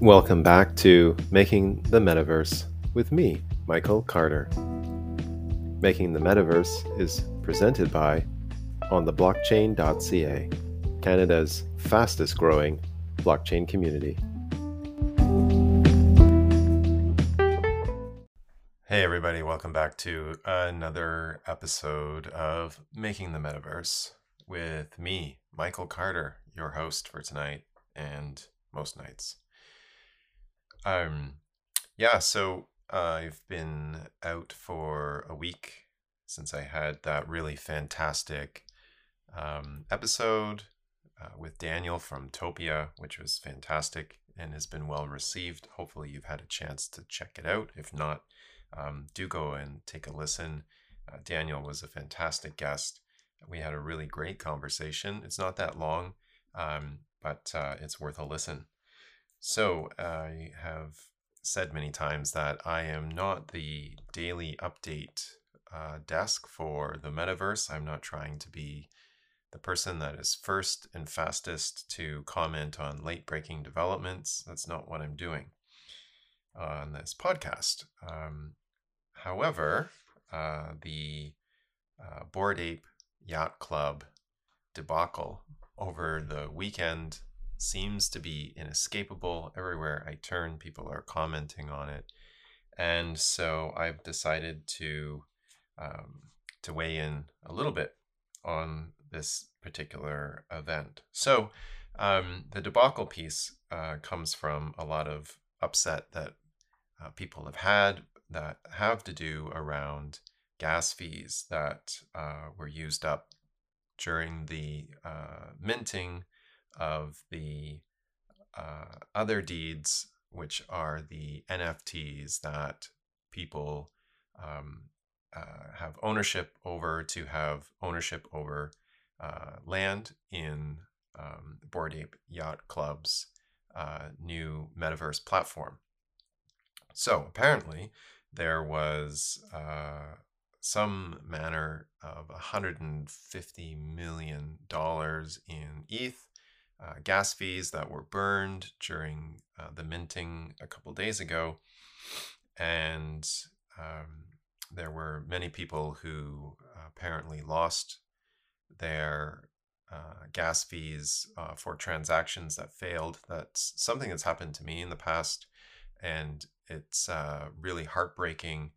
Welcome back to Making the Metaverse with me, Michael Carter. Making the Metaverse is presented by ontheblockchain.ca, Canada's fastest growing blockchain community. Hey, everybody, welcome back to another episode of Making the Metaverse with me, Michael Carter, your host for tonight and most nights. Um, yeah, so I've been out for a week since I had that really fantastic um, episode uh, with Daniel from Topia, which was fantastic and has been well received. Hopefully, you've had a chance to check it out. If not, um, do go and take a listen. Uh, Daniel was a fantastic guest. We had a really great conversation. It's not that long, um, but uh, it's worth a listen. So, I have said many times that I am not the daily update uh, desk for the metaverse. I'm not trying to be the person that is first and fastest to comment on late breaking developments. That's not what I'm doing on this podcast. Um, However, uh, the uh, Ape Yacht Club debacle over the weekend seems to be inescapable. Everywhere I turn, people are commenting on it. And so I've decided to um, to weigh in a little bit on this particular event. So um, the debacle piece uh, comes from a lot of upset that uh, people have had that have to do around gas fees that uh, were used up during the uh, minting of the uh, Otherdeeds, which are the NFTs that people um, uh, have ownership over to have ownership over uh, land in um, Bored Ape Yacht Club's uh, new metaverse platform. So apparently, there was uh, some manner of $150 million in ETH uh, gas fees that were burned during uh, the minting a couple days ago. And um, there were many people who apparently lost their uh, gas fees uh, for transactions that failed. That's something that's happened to me in the past. And it's uh, really heartbreaking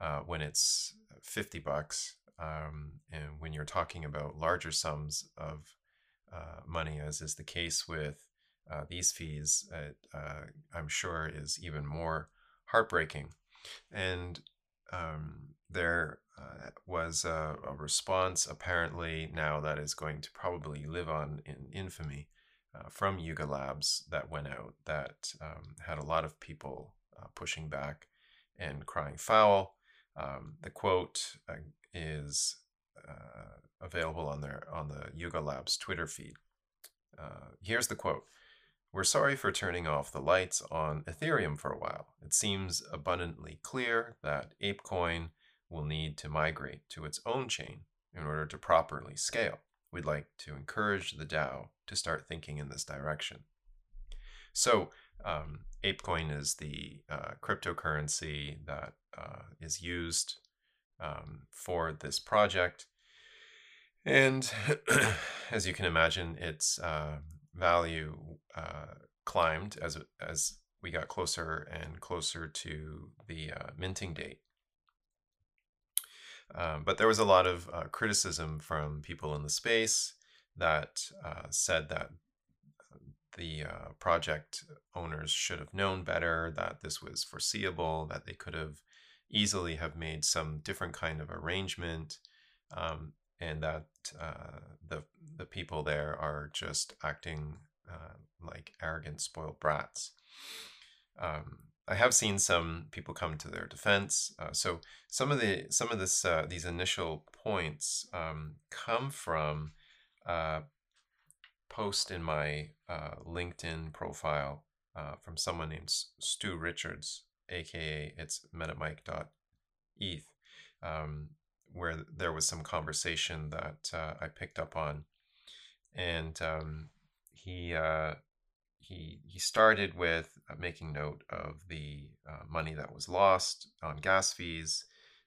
uh, when it's 50 bucks. Um, and when you're talking about larger sums of uh, money, as is the case with uh, these fees, uh, I'm sure is even more heartbreaking. And um, there uh, was a, a, response apparently now that is going to probably live on in infamy uh, from Yuga Labs that went out that um, had a lot of people uh, pushing back and crying foul. Um, the quote uh, is uh, available on their on the Yuga Labs Twitter feed. Uh, here's the quote. We're sorry for turning off the lights on Ethereum for a while. It seems abundantly clear that ApeCoin will need to migrate to its own chain in order to properly scale. We'd like to encourage the DAO to start thinking in this direction. So um, ApeCoin is the uh, cryptocurrency that uh, is used um, for this project. And as you can imagine, its uh, value uh, climbed as, as we got closer and closer to the uh, minting date. Um, but there was a lot of uh, criticism from people in the space that said that the uh, project owners should have known better that this was foreseeable that they could have easily have made some different kind of arrangement um, and that uh, the the people there are just acting uh, like arrogant spoiled brats um, I have seen some people come to their defense. Uh, so some of the some of this uh, these initial points um, come from a post in my uh, LinkedIn profile uh, from someone named Stu Richards, aka it's metamike.eth, um, where there was some conversation that uh, I picked up on, and um, he uh, he he started with uh, making note of the uh, money that was lost on gas fees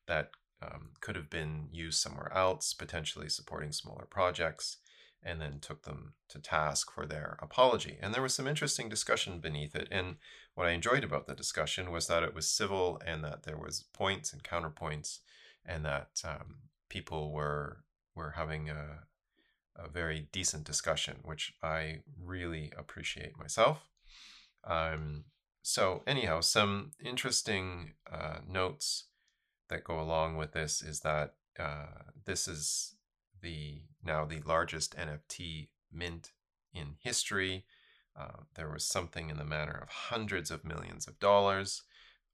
that um, could have been used somewhere else, potentially supporting smaller projects, and then took them to task for their apology. And there was some interesting discussion beneath it. And what I enjoyed about the discussion was that it was civil and that there was points and counterpoints, and that um, people were were having a a very decent discussion, which I really appreciate myself. Um, so, anyhow, some interesting uh, notes that go along with this is that uh, this is the now the largest NFT mint in history. Uh, there was something in the manner of hundreds of millions of dollars.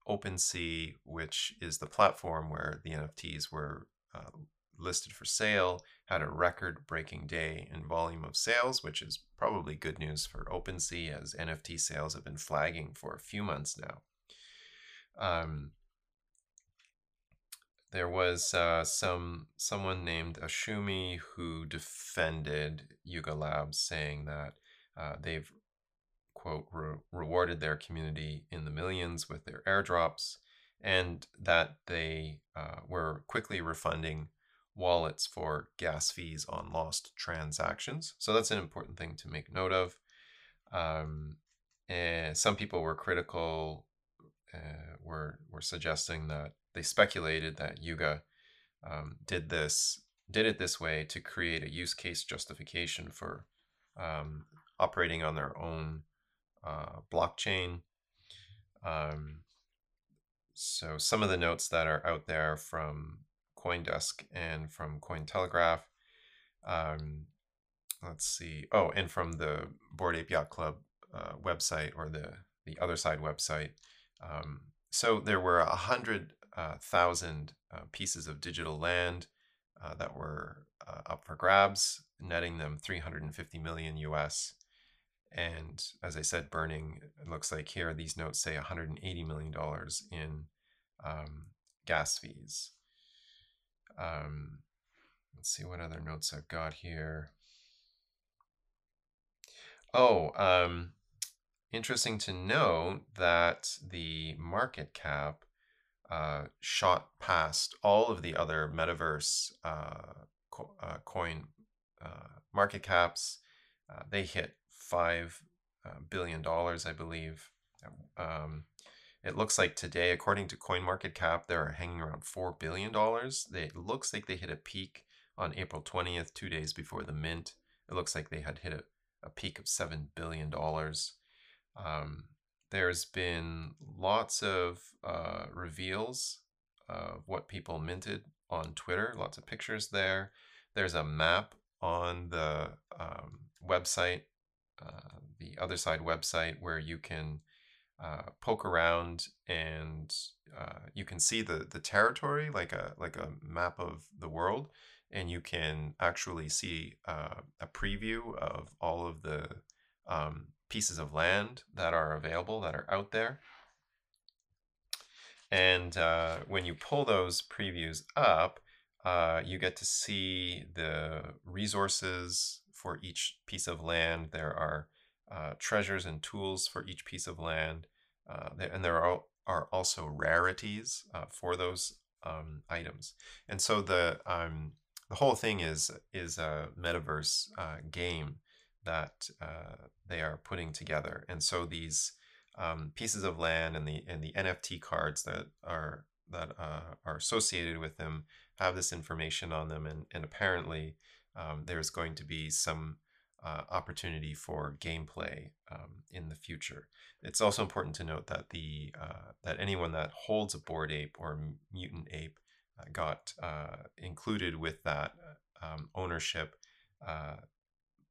OpenSea, which is the platform where the NFTs were uh, listed for sale, had a record breaking day in volume of sales, which is probably good news for OpenSea as NFT sales have been flagging for a few months now. Um, there was uh, some someone named Ashumi who defended Yuga Labs, saying that uh, they've quote re- rewarded their community in the millions with their airdrops, and that they uh, were quickly refunding wallets for gas fees on lost transactions. So that's an important thing to make note of. Um, and some people were critical, uh, were were suggesting that they speculated that Yuga um, did this did it this way to create a use case justification for um, operating on their own uh, blockchain. Um, so some of the notes that are out there from CoinDesk and from Cointelegraph. Um, let's see. Oh, and from the Bored Ape Yacht Club uh, website or the the Otherside website. Um, so there were a hundred thousand uh, uh, pieces of digital land uh, that were uh, up for grabs, netting them 350 million US. And as I said, burning, it looks like here these notes say 180 million dollars in um, gas fees. Um, let's see what other notes I've got here. Oh, um, interesting to know that the market cap uh, shot past all of the other metaverse uh, co- uh, coin uh, market caps. Uh, they hit five uh, dollars, I believe. Um, it looks like today, according to CoinMarketCap, they're hanging around $4 billion. It looks like they hit a peak on April 20th, two days before the mint. It looks like they had hit a, a peak of $7 billion. Um, there's been lots of uh, reveals of what people minted on Twitter, lots of pictures there. There's a map on the um, website, uh, the Otherside website, where you can uh, poke around and uh, you can see the the territory like a like a map of the world and you can actually see uh, a preview of all of the um, pieces of land that are available that are out there. And uh, when you pull those previews up you get to see the resources for each piece of land there are uh, treasures and tools for each piece of land uh, and there are, are also rarities uh, for those um, items. And so the um, the whole thing is is a metaverse uh, game that uh, they are putting together. And so these um, pieces of land and the and the NFT cards that are that uh, are associated with them have this information on them, and and apparently um, there's going to be some uh, opportunity for gameplay um, in the future. It's also important to note that the uh, that anyone that holds a bored ape or mutant ape uh, got uh, included with that um, ownership uh,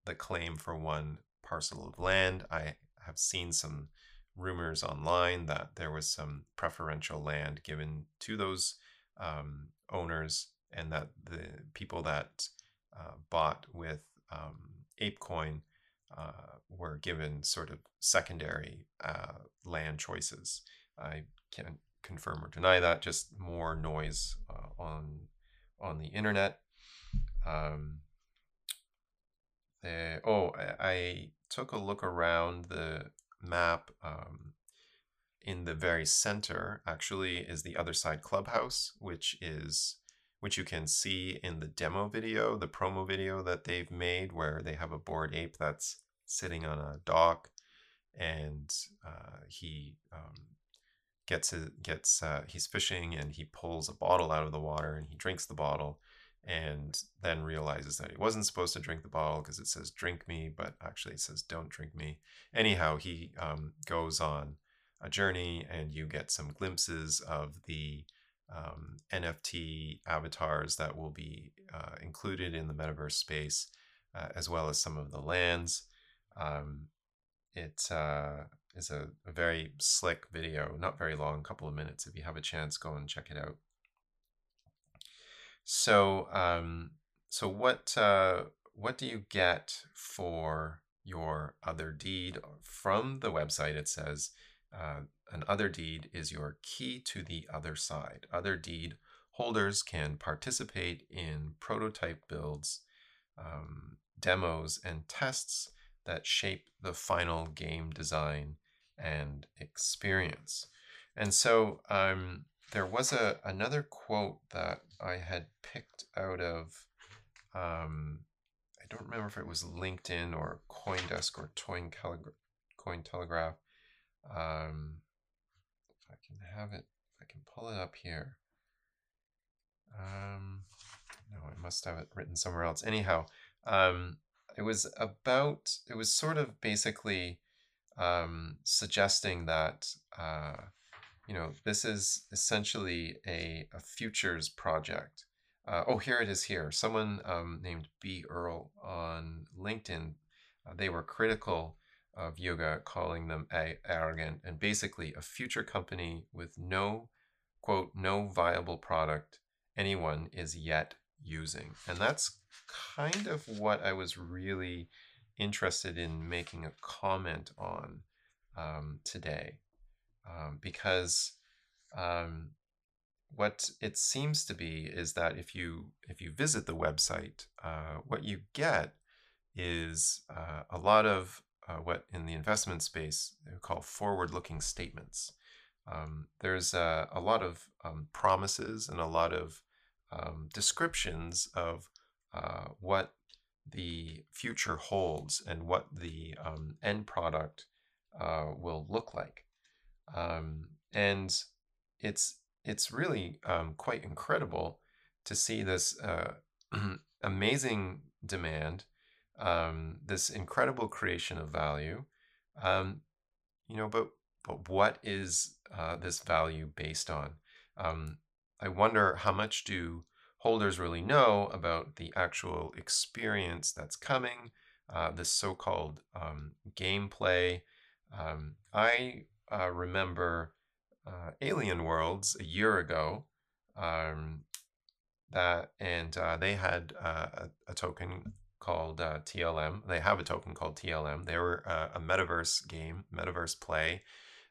the claim for one parcel of land. I have seen some rumors online that there was some preferential land given to those um, owners, and that the people that uh, bought with um, ApeCoin uh, were given sort of secondary uh, land choices. I can't confirm or deny that. Just more noise uh, on on the internet. Um, the oh, I, I took a look around the map. Um, in the very center, actually, is the Otherside clubhouse, which is which you can see in the demo video, the promo video that they've made, where they have a bored ape that's sitting on a dock, and uh, he um, gets his, gets uh, he's fishing and he pulls a bottle out of the water and he drinks the bottle and then realizes that he wasn't supposed to drink the bottle because it says drink me but actually it says don't drink me. Anyhow he um, goes on a journey and you get some glimpses of the um, nft avatars that will be uh, included in the metaverse space uh, as well as some of the lands um, it uh, is a, a, very slick video, not very long, couple of minutes. If you have a chance, go and check it out. So, um, so what uh, what do you get for your Otherdeed from the website? It says uh, an Otherdeed is your key to the other side. Otherdeed holders can participate in prototype builds, um, demos, and tests that shape the final game design and experience. And so um, there was a another quote that I had picked out of. Um, I don't remember if it was LinkedIn or CoinDesk or Cointelegraph. Um, can have it, I can pull it up here. Um, no, I must have it written somewhere else. Anyhow, um, it was about it was sort of basically um, suggesting that uh, you know this is essentially a, a futures project uh, oh here it is here someone um, named b earl on linkedin uh, they were critical of Yuga, calling them arrogant and basically a future company with no quote no viable product anyone is yet using. And that's kind of what I was really interested in making a comment on um, today, um, because um, what it seems to be is that if you if you visit the website, uh, what you get is uh, a lot of uh, what in the investment space they call forward-looking statements. Um, there's a, a, lot of um, promises and a lot of um, descriptions of uh, what the future holds and what the um, end product uh, will look like. Um, and it's it's really um, quite incredible to see this uh, amazing demand, um, this incredible creation of value. Um, you know, but but what is uh, this value based on? Um, I wonder how much do holders really know about the actual experience that's coming, uh, this so called um, gameplay. Um, I uh, remember uh, Alien Worlds a year ago. Um, that and uh, they had uh, a, a, token called uh, TLM. They have a token called TLM. They were a metaverse game, metaverse play,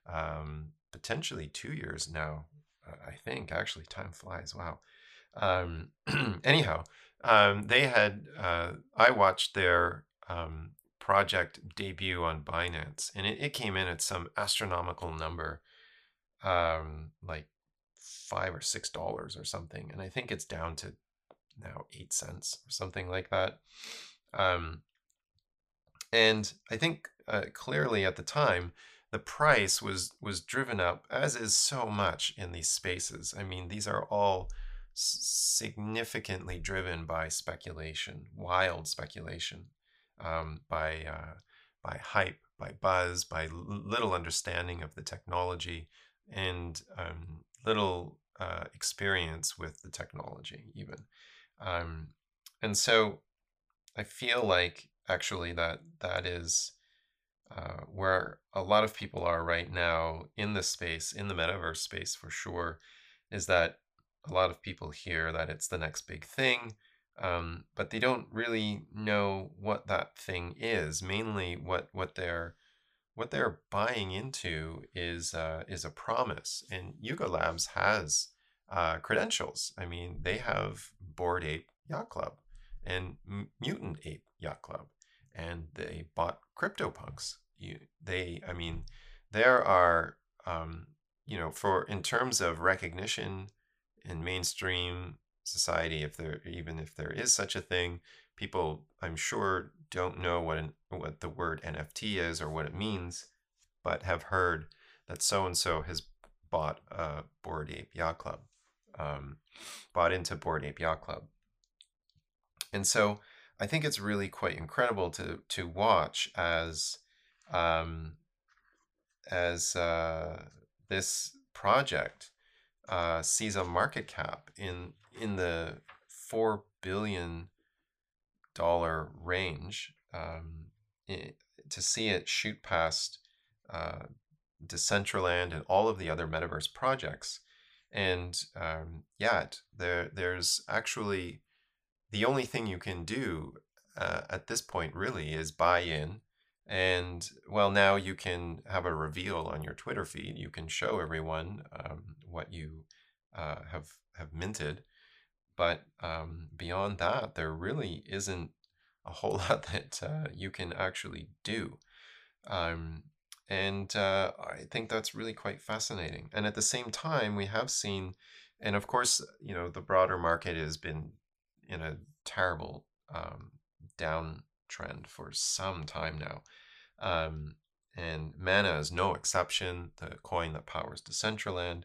um, potentially two years now. I think actually time flies. Wow. Um, anyhow, um, they had, uh, I watched their um, project debut on Binance, and it, it, came in at some astronomical number, um, like five or six dollars or something. And I think it's down to now eight cents or something like that. Um, and I think uh, clearly at the time, the price was was driven up, as is so much in these spaces. I mean, these are all significantly driven by speculation, wild speculation, um, by uh, by hype, by buzz, by little understanding of the technology, and um, little uh, experience with the technology, even. Um, and so, I feel like actually that that is. Uh, where a lot of people are right now in the space, in the metaverse space for sure, is that a lot of people hear that it's the next big thing, um, but they don't really know what that thing is. Mainly, what what they're what they're buying into is uh, is a promise, and Yuga Labs has uh, credentials. I mean, they have Bored Ape Yacht Club and Mutant Ape Yacht Club, and they bought CryptoPunks. You, they, I mean, there are, um, you know, for in terms of recognition in mainstream society, if there even if there is such a thing, people I'm sure don't know what an, what the word NFT is or what it means, but have heard that so and so has bought a Bored Ape Yacht Club, um, bought into Bored Ape Yacht Club, and so I think it's really quite incredible to to watch as um, as uh, this project uh, sees a market cap in in the four billion dollar range. Um, it, to see it shoot past uh, Decentraland and all of the other metaverse projects, and um, yet there there's actually the only thing you can do uh, at this point really is buy in and well now you can have a reveal on your twitter feed. You can show everyone um, what you uh, have have minted. But um, beyond that there really isn't a whole lot that uh, you can actually do. Um, and uh, i think that's really quite fascinating and at the same time we have seen and of course you know the broader market has been in a terrible um, downtrend for some time now. Um, and Mana is no exception. The coin that powers Decentraland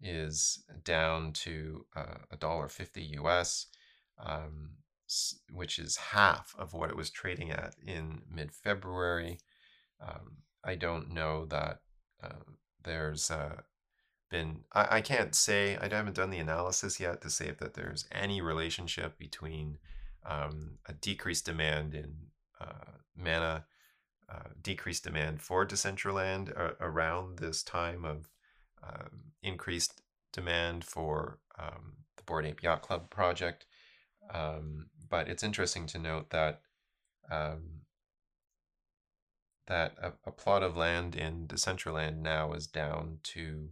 is down to uh, a dollar fifty US, um, which is half of what it was trading at in mid February. Um, I don't know that uh, there's uh, been I, I can't say I haven't done the analysis yet to say if that there's any relationship between um, a decreased demand in uh, mana, uh, decreased demand for Decentraland uh, around this time of um, increased demand for um, the Bored Ape Yacht Club project. Um, but it's interesting to note that um, that a, a plot of land in Decentraland now is down to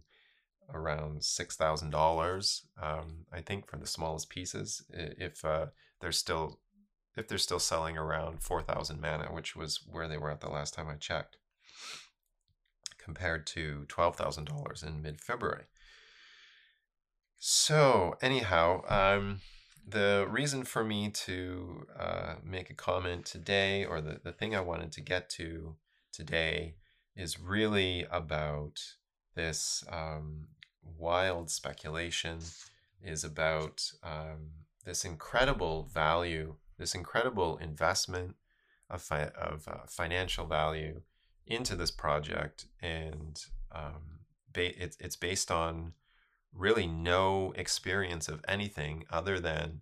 around six thousand um, dollars. I think for the smallest pieces, if uh, they're still if they're still selling around four thousand mana, which was where they were at the last time I checked, compared to twelve thousand dollars in mid February. So anyhow, um, the reason for me to uh, make a comment today, or the, the thing I wanted to get to today, is really about this um, wild speculation is about um, this incredible value, this incredible investment of, fi- of uh, financial value into this project. And um, ba- it, it's based on really no experience of anything other than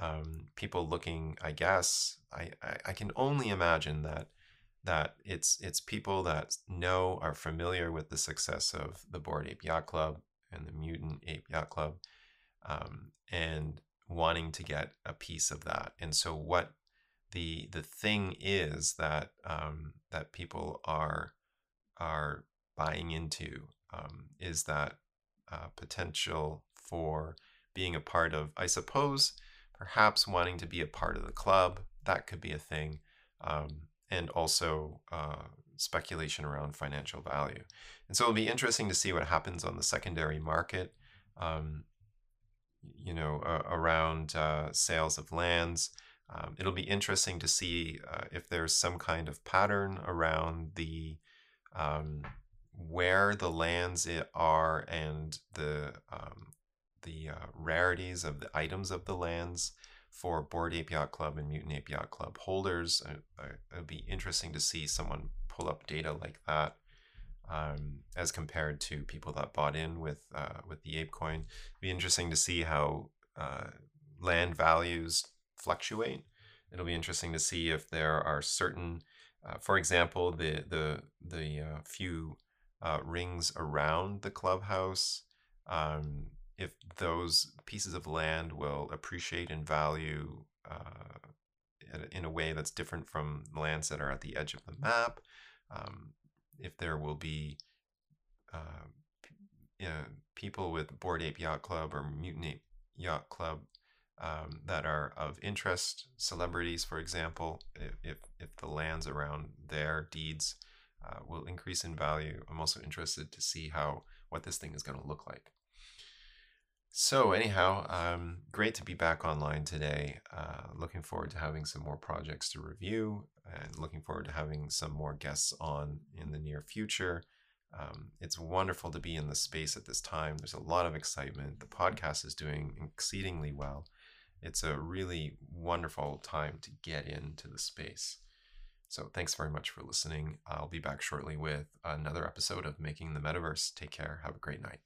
um, people looking, I guess, I, I, I can only imagine that that it's it's people that know are familiar with the success of the Bored Ape Yacht Club and the Mutant Ape Yacht Club, um, and wanting to get a piece of that. And so, what the the thing is that um, that people are are buying into um, is that uh, potential for being a part of. I suppose perhaps wanting to be a part of the club that could be a thing, um, and also uh, speculation around financial value. And so it'll be interesting to see what happens on the secondary market, um, you know, uh, around uh, sales of lands. Um, it'll be interesting to see uh, if there's some kind of pattern around the um, where the lands are and the um, the uh, rarities of the items of the lands for Bored Ape Yacht Club and Mutant Ape Yacht Club holders. Uh, it'd be interesting to see someone pull up data like that um, as compared to people that bought in with uh, with the ApeCoin. It'd be interesting to see how uh, land values fluctuate. It'll be interesting to see if there are certain, uh, for example, the the the uh, few uh, rings around the clubhouse. Um, if those pieces of land will appreciate in value uh, in a way that's different from lands that are at the edge of the map, um, if there will be uh, you know, people with Bored Ape Yacht Club or Mutant Yacht Club um, that are of interest. Celebrities, for example, if, if, if the lands around their deeds uh, will increase in value, I'm also interested to see how what this thing is going to look like. So, anyhow, um, great to be back online today. Uh, looking forward to having some more projects to review and looking forward to having some more guests on in the near future. Um, it's wonderful to be in the space at this time. There's a lot of excitement. The podcast is doing exceedingly well. It's a really wonderful time to get into the space. So, thanks very much for listening. I'll be back shortly with another episode of Making the Metaverse. Take care. Have a great night.